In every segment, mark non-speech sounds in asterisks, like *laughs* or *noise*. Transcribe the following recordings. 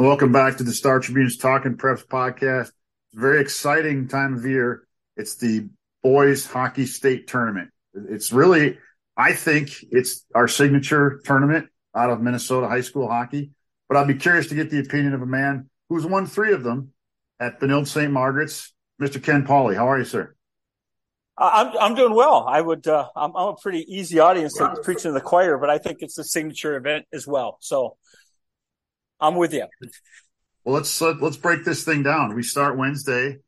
Welcome back to the Star Tribune's Talking Preps podcast. It's a very exciting time of year. It's the boys hockey state tournament. It's really, I think it's our signature tournament out of Minnesota high school hockey. But I'd be curious to get the opinion of a man who's won three of them at Benilde St. Margaret's, Mr. Ken Pauly. How are you, sir? I'm I'm doing well. I would uh, I'm, I'm a pretty easy audience to preaching to the choir, but I think it's a signature event as well. So I'm with you. Well, let's uh, let's break this thing down. We start Wednesday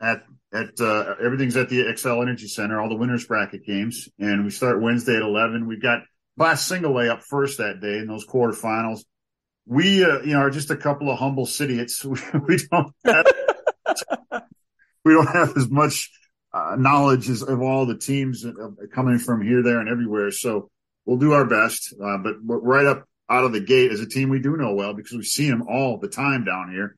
at at uh, everything's at the Xcel Energy Center, all the winners bracket games, and we start Wednesday at eleven. We've got Class Single A up first that day in those quarterfinals. We, uh, you know, are just a couple of humble idiots. *laughs* We, we don't have, *laughs* we don't have as much uh, knowledge as, of all the teams coming from here, there, and everywhere. So we'll do our best. Uh, but right up out of the gate as a team we do know well because we see them all the time down here.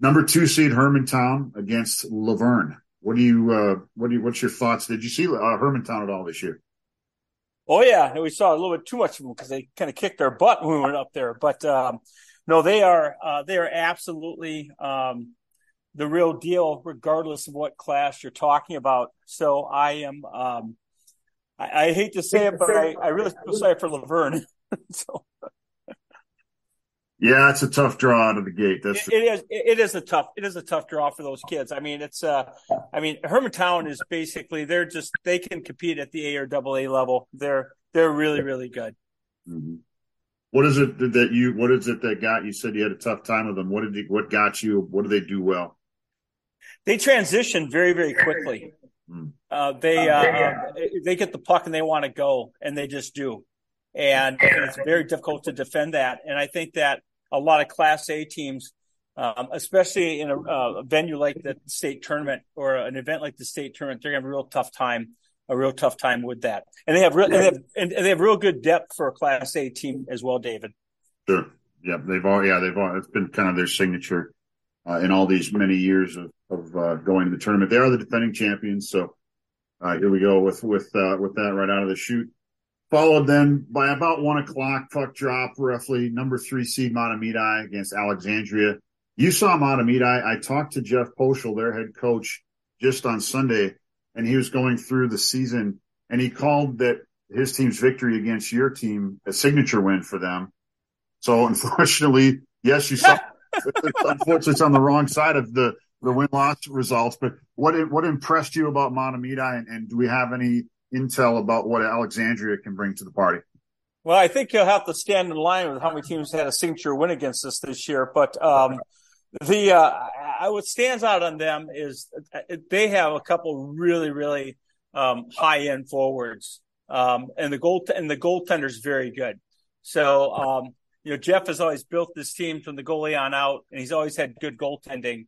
Number two seed Hermantown against Luverne. What do you, uh, what do you, what's your thoughts? Did you see uh, Hermantown at all this year? Oh yeah, we saw a little bit too much of them because they kind of kicked our butt when we went up there. But um, no, they are uh, they are absolutely um, the real deal, regardless of what class you're talking about. So I am, um, I, I, hate to say it, but I, I really feel sorry for Luverne. *laughs* so yeah, it's a tough draw out of the gate. That's it, it is. It is a tough. It is a tough draw for those kids. I mean, it's. uh I mean, Hermantown is basically they're just they can compete at the A or double A level. They're they're really really good. Mm-hmm. What is it that you? What is it that got you? Said you had a tough time with them. What did you? What got you? What do they do well? They transition very very quickly. Mm-hmm. Uh, they uh, they get the puck and they want to go and they just do, and, and it's very difficult to defend that. And I think that a lot of Class A teams, um, especially in a, a, venue like the state tournament or an event like the state tournament, they're gonna have a real tough time, a real tough time with that. And they have real, and they have, and they have real good depth for a Class A team as well, David. Sure. Yeah, they've all. Yeah, they've all. It's been kind of their signature uh, in all these many years of of uh, going to the tournament. They are the defending champions, so uh, here we go with with uh, with that right out of the chute. Followed then by about one o'clock, puck drop roughly number three seed Mahtomedi against Alexandria. You saw Mahtomedi. I talked to Jeff Poeschl, their head coach, just on Sunday, and he was going through the season and he called that his team's victory against your team a signature win for them. So *laughs* unfortunately, yes, you saw. *laughs* unfortunately, it's on the wrong side of the the win loss results. But what what impressed you about Mahtomedi, and, and do we have any intel about what Alexandria can bring to the party? Well, I think you'll have to stand in line with how many teams had a signature win against us this year. But um, the uh, what stands out on them is they have a couple really, really um, high end forwards, um, and the goal and the goaltender is very good. So um, you know, Jeff has always built this team from the goalie on out, and he's always had good goaltending,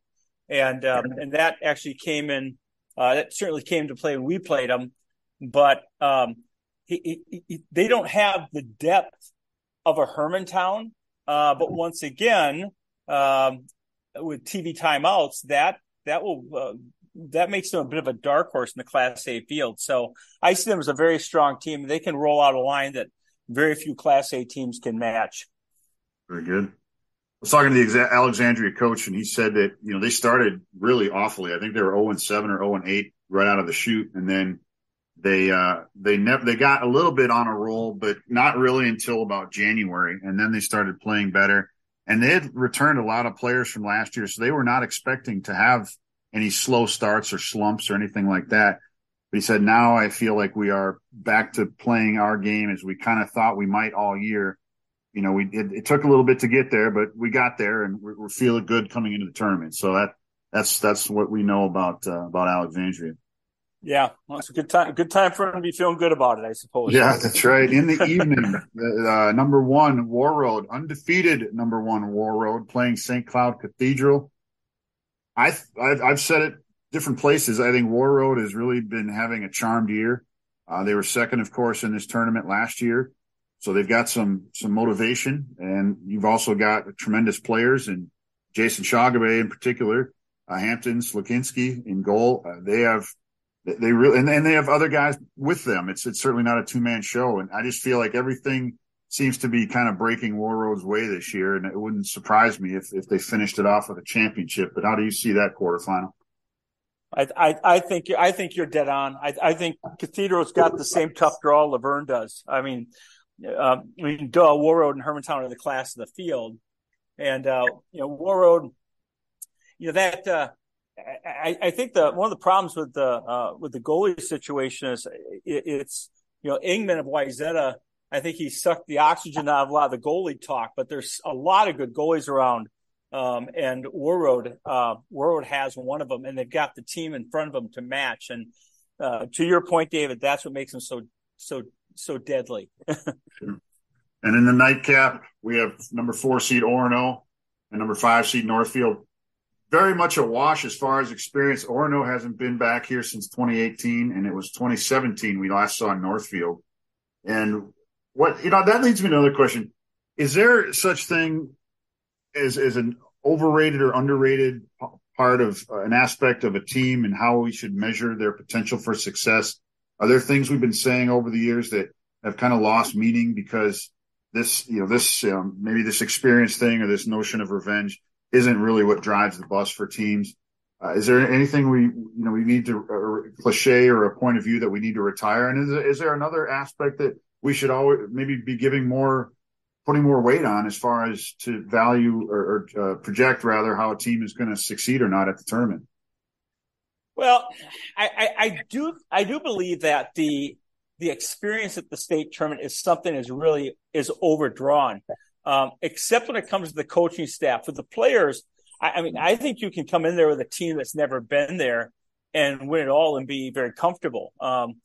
and um, and that actually came in. Uh, that certainly came to play when we played them but um, he, he, he, they don't have the depth of a Hermantown. Uh, but once again, um, with TV timeouts, that that will uh, that makes them a bit of a dark horse in the Class A field. So I see them as a very strong team. They can roll out a line that very few Class A teams can match. Very good. I was talking to the Alexandria coach, and he said that you know they started really awfully. I think they were zero oh and seven or zero oh and eight right out of the chute, and then they uh, they never they got a little bit on a roll, but not really until about January, and then they started playing better. And they had returned a lot of players from last year, so they were not expecting to have any slow starts or slumps or anything like that. But he said, now I feel like we are back to playing our game as we kind of thought we might all year. You know, we it, it took a little bit to get there, but we got there, and we're, we're feeling good coming into the tournament. So that that's that's what we know about uh, about Alexandria. Yeah, well, it's a good time. Good time for him to be feeling good about it, I suppose. Yeah, that's right. In the evening, *laughs* uh, number one Warroad, undefeated number one Warroad, playing St. Cloud Cathedral. I I've, I've, said it different places. I think Warroad has really been having a charmed year. Uh, they were second, of course, in this tournament last year, so they've got some some motivation, and you've also got tremendous players and Jayson Shaugabay in particular, uh, Hampton Slukynsky in goal. Uh, they have they really and, and they have other guys with them. It's it's certainly not a two man show, and I just feel like everything seems to be kind of breaking Warroad's way this year, and it wouldn't surprise me if if they finished it off with a championship. But how do you see that quarterfinal? I, I, I think you I think you're dead on. I, I think Cathedral's got the same tough draw Luverne does. I mean, uh, I mean, duh, Warroad and Hermantown are the class of the field, and uh, you know Warroad, you know that. Uh, I, I think the one of the problems with the uh, with the goalie situation is it, it's you know Ingman of Wayzata. I think he sucked the oxygen out of a lot of the goalie talk, but there's a lot of good goalies around. Um, and Warroad, uh, Warroad has one of them, and they've got the team in front of them to match. And uh, to your point, David, that's what makes them so so so deadly. and in the nightcap, we have number four seed Orono and number five seed Northfield. Very much a wash as far as experience. Orono hasn't been back here since 2018, and it was 2017 we last saw Northfield. And what you know that leads me to another question: Is there such thing as as an overrated or underrated part of uh, an aspect of a team and how we should measure their potential for success? Are there things we've been saying over the years that have kind of lost meaning because this, you know, this um, maybe this experience thing or this notion of revenge isn't really what drives the bus for teams? Uh, is there anything we, you know, we need to cliche or a point of view that we need to retire? And is, is there another aspect that we should always maybe be giving more, putting more weight on as far as to value or, or uh, project rather how a team is going to succeed or not at the tournament? Well, I, I, I, do I do believe that the the experience at the state tournament is something is really is overdrawn, um, except when it comes to the coaching staff. For the players, I, I, mean, I think you can come in there with a team that's never been there and win it all and be very comfortable. Um,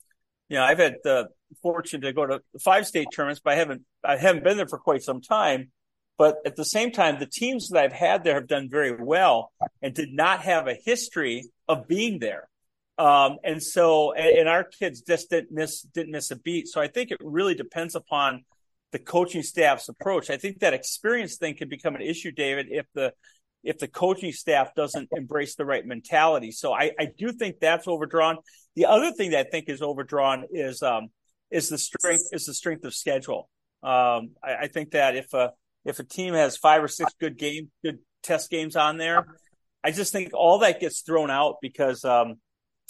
you know, I've had the fortune to go to five state tournaments, but I haven't I haven't been there for quite some time. But at the same time, the teams that I've had there have done very well and did not have a history of being there. Um, and so, and, and, our kids just didn't miss, didn't miss a beat. So I think it really depends upon the coaching staff's approach. I think that experience thing can become an issue, David, if the, if the coaching staff doesn't embrace the right mentality. So I, I do think that's overdrawn. The other thing that I think is overdrawn is, um, is the strength, is the strength of schedule. Um, I, I think that if a, if a team has five or six good game, good test games on there, I just think all that gets thrown out because um,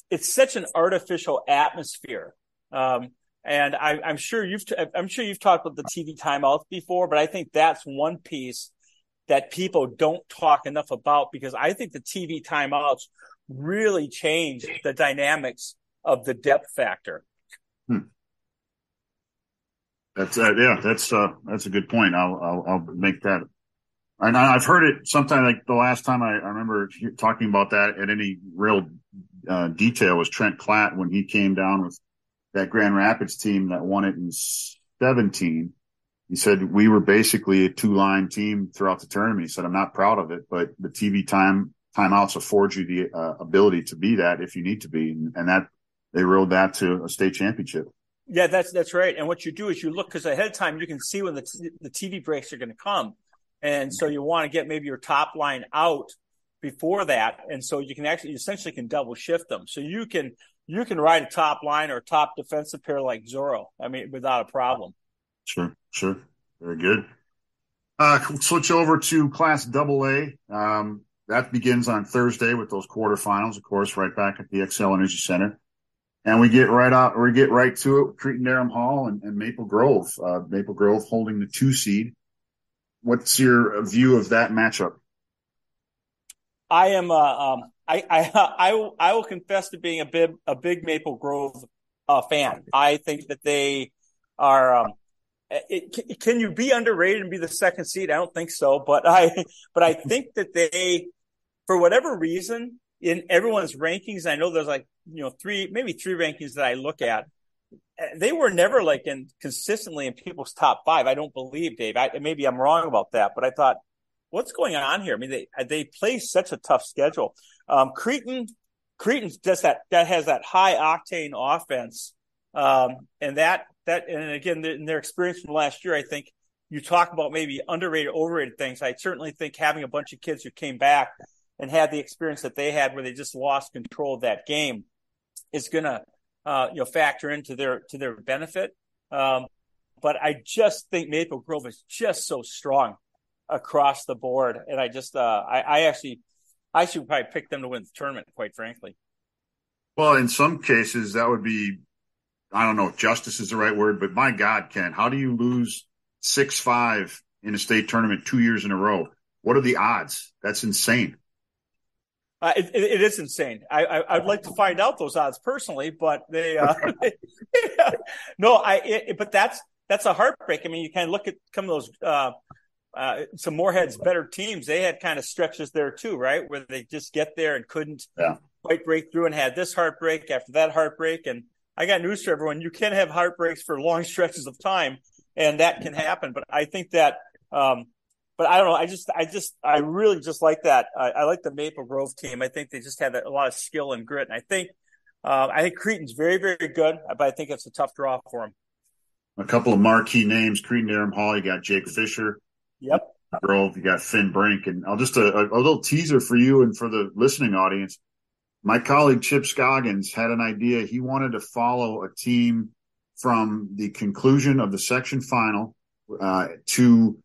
it's such an artificial atmosphere. Um, and I, am sure you've t- I'm sure you've talked about the TV timeouts before, but I think that's one piece that people don't talk enough about because I think the TV timeouts really change the dynamics of the depth factor. Hmm. That's uh, yeah, that's uh, that's a good point. I'll I'll, I'll make that. And I've heard it sometime like the last time I, I remember talking about that at any real uh, detail was Trent Klatt when he came down with that Grand Rapids team that won it in 17. He said we were basically a two line team throughout the tournament. He said I'm not proud of it, but the TV time timeouts afford you the uh, ability to be that if you need to be, and, and that they rode that to a state championship. Yeah, that's that's right. And what you do is you look because ahead of time you can see when the t- the TV breaks are going to come, and so you want to get maybe your top line out before that, and so you can actually essentially can double shift them. So you can you can ride a top line or a top defensive pair like Zorro. I mean, without a problem. Sure, sure, very good. Uh, switch over to Class Double A. Um, that begins on Thursday with those quarterfinals, of course, right back at the Xcel Energy Center and we get right out, we get right to it. Cretin Derham Hall and, and, Maple Grove. Uh, Maple Grove holding the two seed. What's your view of that matchup? I am. Uh, um, I, I, *laughs* I, I will confess to being a big, a big Maple Grove uh, fan. I think that they are. Um, it, can you be underrated and be the second seed? I don't think so, but I, *laughs* but I think that they, for whatever reason, in everyone's rankings, I know there's like, you know, three, maybe three rankings that I look at. They were never like in consistently in people's top five. I don't believe, Dave. I, maybe I'm wrong about that, but I thought, what's going on here? I mean, they, they play such a tough schedule. Um, Cretin just that, that has that high octane offense. Um, and that, that, and again, in their experience from last year, I think you talk about maybe underrated, overrated things. I certainly think having a bunch of kids who came back and had the experience that they had where they just lost control of that game is going to, uh, you know, factor into their, to their benefit. Um, but I just think Maple Grove is just so strong across the board, and I just uh, I, I actually I should probably pick them to win the tournament, quite frankly. Well, in some cases, that would be I don't know if justice is the right word, but my God, Ken, how do you lose six five in a state tournament two years in a row? What are the odds? That's insane. Uh, it, it is insane. I, I would like to find out those odds personally, but they, uh, *laughs* no, I. It, but that's that's a heartbreak. I mean, you kind of look at some of those uh, uh, some Moorhead's better teams. They had kind of stretches there too, right, where they just get there and couldn't yeah. quite break through, and had this heartbreak after that heartbreak. And I got news for everyone: you can have heartbreaks for long *laughs* stretches of time, and that can happen. But I think that um, but I don't know. I just, I just, I really just like that. I, I like the Maple Grove team. I think they just have a lot of skill and grit. And I think, uh, I think Cretin's very, very good, but I think it's a tough draw for him. A couple of marquee names: Cretin Derham Hall. You got Jake Fisher. Yep. Grove. You got Finn Brink, and I'll just a, a little teaser for you and for the listening audience. My colleague Chip Scoggins had an idea. He wanted to follow a team from the conclusion of the section final uh, to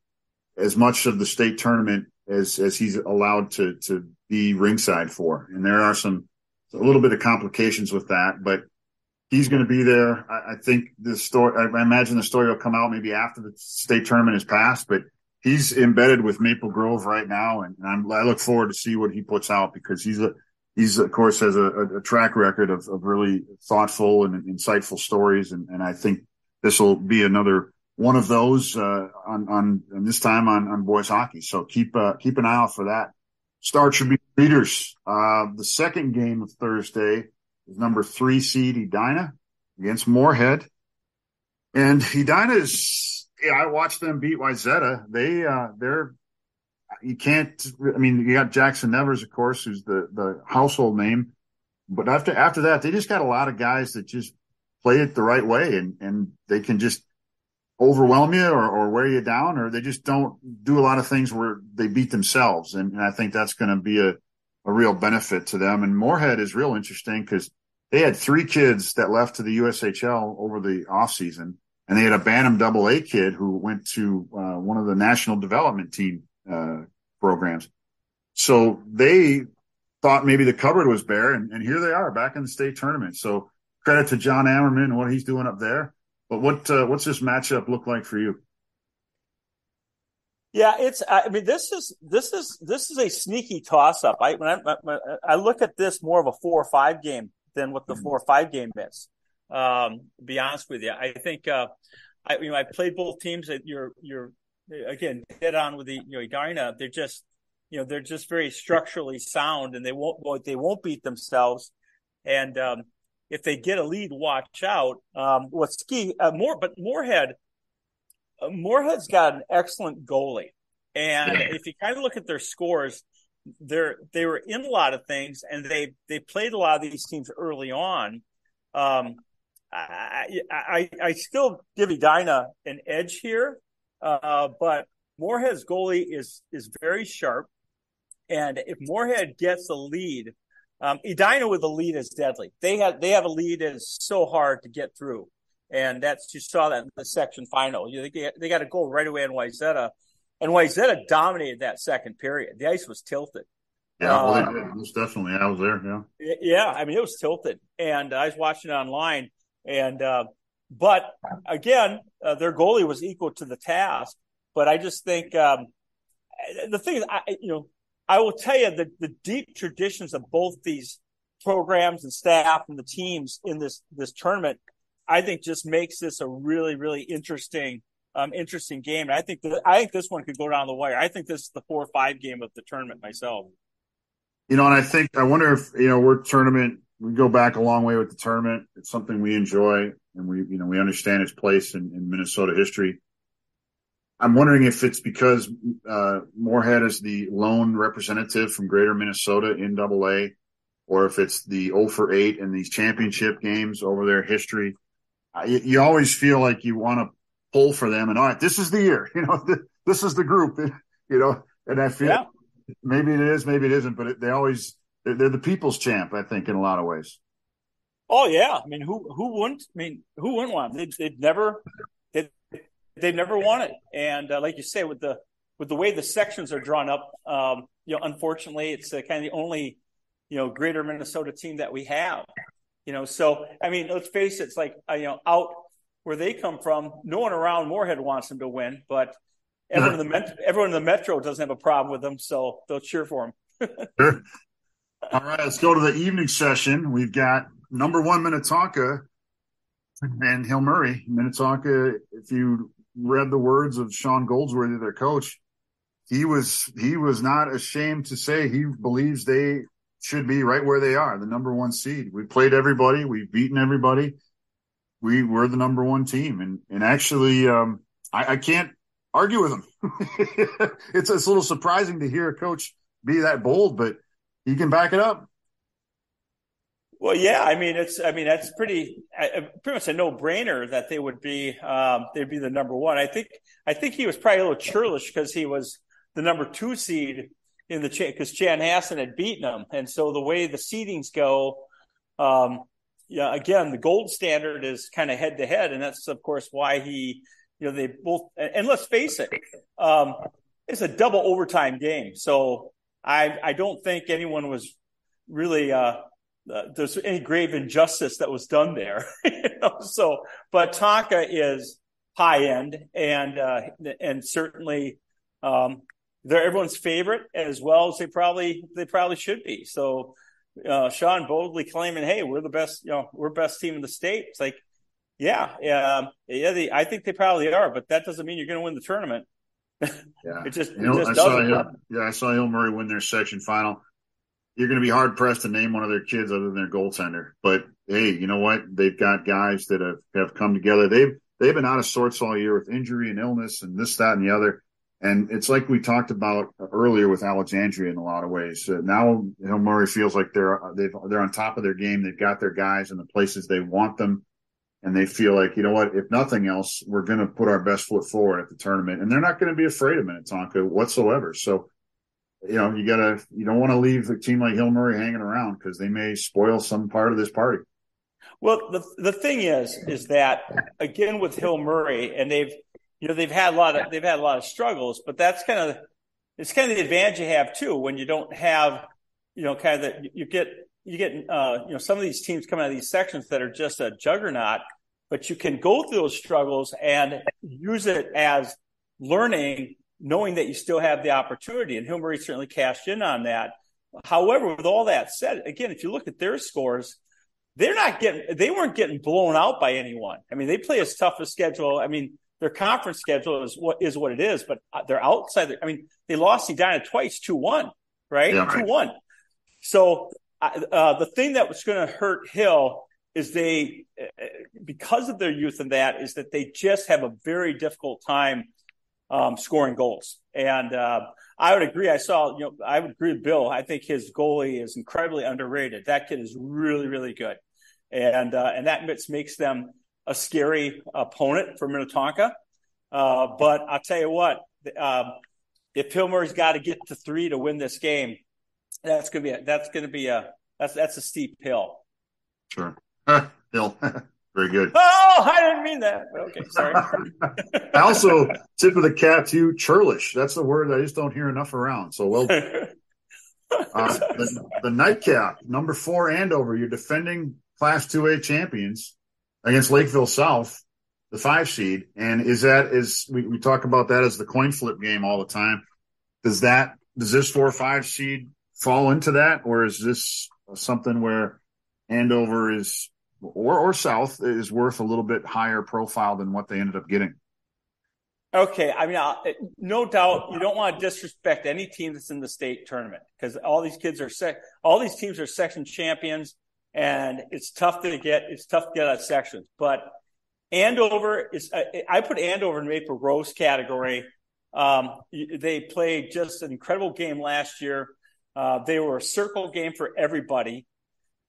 as much of the state tournament as as he's allowed to to be ringside for. And there are some a little bit of complications with that, but he's going to be there. I, I think the story. I imagine the story will come out maybe after the state tournament is passed, but he's embedded with Maple Grove right now, and, and i look forward to see what he puts out because he's a he's of course has a, a track record of, of really thoughtful and insightful stories, and, and I think this will be another one of those uh, on, on this time on, on boys hockey. So keep uh, keep an eye out for that. Star Tribune leaders. Uh, the second game of Thursday is number three seed Edina against Moorhead, and Edina is. I watched them beat Wayzata. They uh, they're you can't. I mean, you got Jackson Nevers, of course, who's the the household name, but after after that, they just got a lot of guys that just play it the right way, and and they can just overwhelm you or, or wear you down, or they just don't do a lot of things where they beat themselves. And, and I think that's going to be a, a real benefit to them. And Moorhead is real interesting because they had three kids that left to the USHL over the off season, and they had a Bantam Double A kid who went to uh, one of the national development team uh, programs. So they thought maybe the cupboard was bare, and, and here they are back in the state tournament. So credit to Jon Ammerman and what he's doing up there. But what uh, what's this matchup look like for you? Yeah, it's. I mean, this is this is this is a sneaky toss up. I when I, when I look at this more of a four or five game than what the mm-hmm. four or five game is. Um, be honest with you, I think uh, I you know I played both teams. That you're you're again dead on with the you know Edina. They're just you know they're just very structurally sound, and they won't they won't beat themselves. And um, if they get a lead, watch out. Um, what's key, uh, more, but Moorhead, uh, Moorhead's got an excellent goalie. And if you kind of look at their scores, they're, they were in a lot of things and they, they played a lot of these teams early on. Um, I, I, I still give Edina an edge here. Uh, but Moorhead's goalie is, is very sharp. And if Moorhead gets a lead, um, Edina with a lead is deadly. They have they have a lead that is so hard to get through, and that's you saw that in the section final. You they, they got a goal right away in Wayzata, and Wayzata dominated that second period. The ice was tilted. Yeah, well, most definitely. I was there. Yeah, yeah. I mean, it was tilted, and I was watching it online. And uh, but again, uh, their goalie was equal to the task. But I just think um, the thing is, I, you know, I will tell you that the deep traditions of both these programs and staff and the teams in this this tournament, I think just makes this a really really interesting um, interesting game. And I think that I think this one could go down the wire. I think this is the four or five game of the tournament myself. You know, and I think I wonder if you know we're tournament. We go back a long way with the tournament. It's something we enjoy, and we you know we understand its place in, in Minnesota history. I'm wondering if it's because uh, Moorhead is the lone representative from Greater Minnesota in Double A, or if it's the 0 for 8 in these championship games over their history. you, you, always feel like you want to pull for them, and all right, this is the year. *laughs* You know, this is the group. *laughs* You know, and I feel yeah. maybe it is, maybe it isn't, but it, they always they're, they're the people's champ. I think in a lot of ways. Oh yeah, I mean, who who wouldn't? I mean, who wouldn't want? They, they'd never they've never won it. And uh, like you say, with the with the way the sections are drawn up, um, you know, unfortunately, it's uh, kind of the only you know Greater Minnesota team that we have. You know, so I mean, let's face it, it's like uh, you know, out where they come from, no one around Moorhead wants them to win, but everyone in the *laughs* met- everyone in the metro doesn't have a problem with them, so they'll cheer for them. sure. All right, let's go to the evening session. We've got number one Minnetonka and Hill Murray. Minnetonka, if you read the words of Sean Goldsworthy, their coach, he was he was not ashamed to say he believes they should be right where they are, the number one seed. We played everybody, we've beaten everybody. We were the number one team, and and actually, um, I, I can't argue with him. *laughs* it's it's a little surprising to hear a coach be that bold, but he can back it up. Well, yeah, I mean, it's, I mean, that's pretty, pretty much a no brainer that they would be, um, they'd be the number one. I think, I think he was probably a little churlish because he was the number two seed in the because Chanhassen had beaten them, and so the way the seedings go, um, yeah, again, the gold standard is kind of head to head, and that's of course why he, you know, they both, and let's face it, um, it's a double overtime game, so I, I don't think anyone was really, uh, uh, there's any grave injustice that was done there. *laughs* you know? So, but Tonka is high end and, uh, and certainly, um, they're everyone's favorite as well as they probably, they probably should be. So, uh, Sean boldly claiming, Hey, we're the best, you know, we're best team in the state. It's like, yeah, yeah, yeah. They, I think they probably are, but that doesn't mean you're going to win the tournament. Yeah, it just, it just I saw Hill, yeah, I saw Hill Murray win their section final you're going to be hard pressed to name one of their kids other than their goaltender. But hey, you know what? They've got guys that have, have come together. They've they've been out of sorts all year with injury and illness and this, that, and the other. And it's like we talked about earlier with Alexandria in a lot of ways. Uh, now Hill Murray feels like they're they've, they're on top of their game. They've got their guys in the places they want them, and they feel like you know what? If nothing else, we're going to put our best foot forward at the tournament, and they're not going to be afraid of Minnetonka whatsoever. So you know, you gotta, you don't want to leave a team like Hill Murray hanging around because they may spoil some part of this party. Well, the the thing is, is that again with Hill Murray, and they've, you know, they've had a lot of they've had a lot of struggles, but that's kind of it's kind of the advantage you have too when you don't have, you know, kind of that you get you get uh, you know some of these teams come out of these sections that are just a juggernaut, but you can go through those struggles and use it as learning knowing that you still have the opportunity. And Hill Murray certainly cashed in on that. However, with all that said, again, if you look at their scores, they're not getting, they weren't getting blown out by anyone. I mean, they play as tough a schedule. I mean, their conference schedule is what is what it is, but they're outside. The, I mean, they lost Edina twice, two one, right? Yeah, two one. So uh, the thing that was going to hurt Hill is they, because of their youth and that, is that they just have a very difficult time um, scoring goals. And uh, I would agree. I saw, you know, I would agree with Bill. I think his goalie is incredibly underrated. That kid is really, really good, and uh, and that makes them a scary opponent for Minnetonka. Uh, but I'll tell you what, um, if Hill Murray's got to get to three to win this game, that's gonna be a, that's gonna be a that's that's a steep hill. Sure, *laughs* hill. *laughs* Very good. Oh, I didn't mean that. Okay, sorry. *laughs* I also tip of the cap to churlish. That's the word I just don't hear enough around. So well. Uh, the, the, nightcap, number four Andover. You're defending Class 2A champions against Lakeville South, the five seed. And is that is we, we talk about that as the coin flip game all the time. Does that does this four or five seed fall into that, or is this something where Andover is or or South is worth a little bit higher profile than what they ended up getting. Okay, I mean, I'll, no doubt you don't want to disrespect any team that's in the state tournament because all these kids are sec- all these teams are section champions, and it's tough to get it's tough to get out sections. But Andover is I put Andover in Maple Grove's category. Um, they played just an incredible game last year. Uh, they were a circle game for everybody.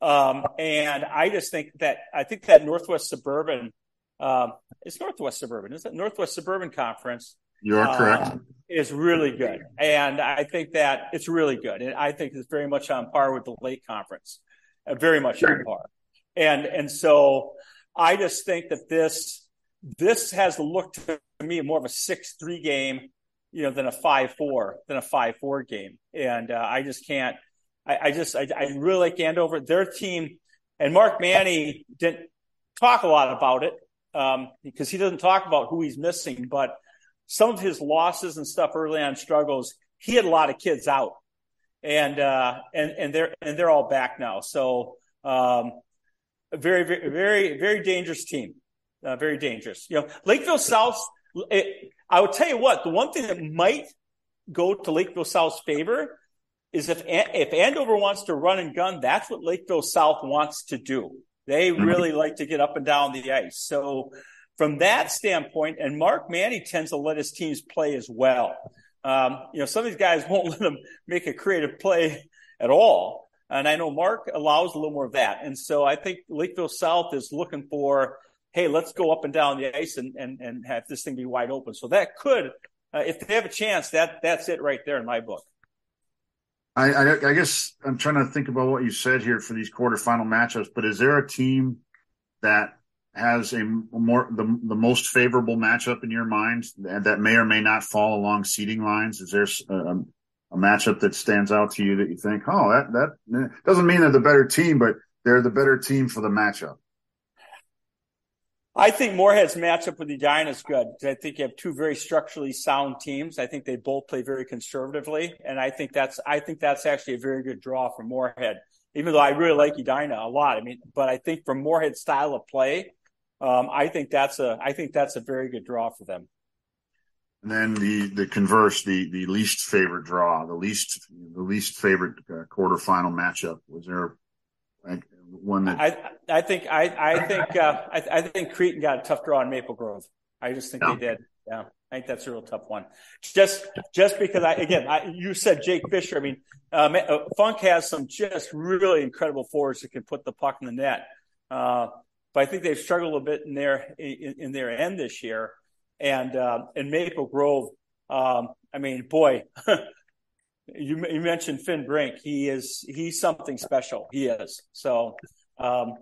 Um, and I just think that I think that Northwest Suburban, um, it's Northwest Suburban, is it Northwest Suburban Conference? You are correct. Uh, is really good, and I think that it's really good, and I think it's very much on par with the Lake Conference, uh, very much sure. on par, and and so I just think that this this has looked to me more of a six three game, you know, than a five four than a five four game, and uh, I just can't. I, I just I, I, really like Andover. Their team and Mark Manney didn't talk a lot about it um, because he doesn't talk about who he's missing, but some of his losses and stuff early on struggles, he had a lot of kids out, and uh, and and they're and they're all back now. So um, very very very very dangerous team uh, very dangerous. You know, Lakeville South. It, I would tell you what. The one thing that might go to Lakeville South's favor is if if Andover wants to run and gun, that's what Lakeville South wants to do. They mm-hmm. really like to get up and down the ice. So from that standpoint, and Mark Manney tends to let his teams play as well. Um, you know, some of these guys *laughs* won't let them make a creative play at all. And I know Mark allows a little more of that. And so I think Lakeville South is looking for hey, let's go up and down the ice and, and, and have this thing be wide open. So that could, uh, if they have a chance, that that's it right there in my book. I, I, I, guess I'm trying to think about what you said here for these quarterfinal matchups, but is there a team that has a more the, the most favorable matchup in your mind that may or may not fall along seating lines? Is there a, a matchup that stands out to you that you think, oh, that that doesn't mean they're the better team, but they're the better team for the matchup? I think Moorhead's matchup with Edina is good. I think you have two very structurally sound teams. I think they both play very conservatively, and I think that's I think that's actually a very good draw for Moorhead. Even though I really like Edina a lot, I mean, but I think from Moorhead's style of play, um, I think that's a I think that's a very good draw for them. And then the the converse, the the least favorite draw, the least the least favorite uh, quarterfinal matchup. Was there one that I I think I I think uh, I, I think Cretin got a tough draw in Maple Grove. I just think they did. Yeah, I think that's a real tough one. Just just because I again I, you said Jake Fisher. I mean, uh, uh, Funk has some just really incredible forwards that can put the puck in the net. Uh, but I think they've struggled a bit in their in, in their end this year. And uh, in Maple Grove, um, I mean, boy, *laughs* you, you mentioned Finn Brink. He is he's something special. He is. So um,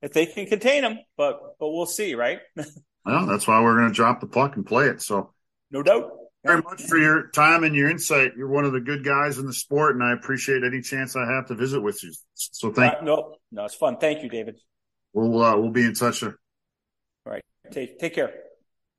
if they can contain him, but but we'll see, right? *laughs* well, that's why we're going to drop the puck and play it. So no doubt. Very much for your time and your insight. You're one of the good guys in the sport, and I appreciate any chance I have to visit with you. So thank. Uh, no, no, it's fun. Thank you, David. We'll uh, we'll be in touch. All right. Take take care.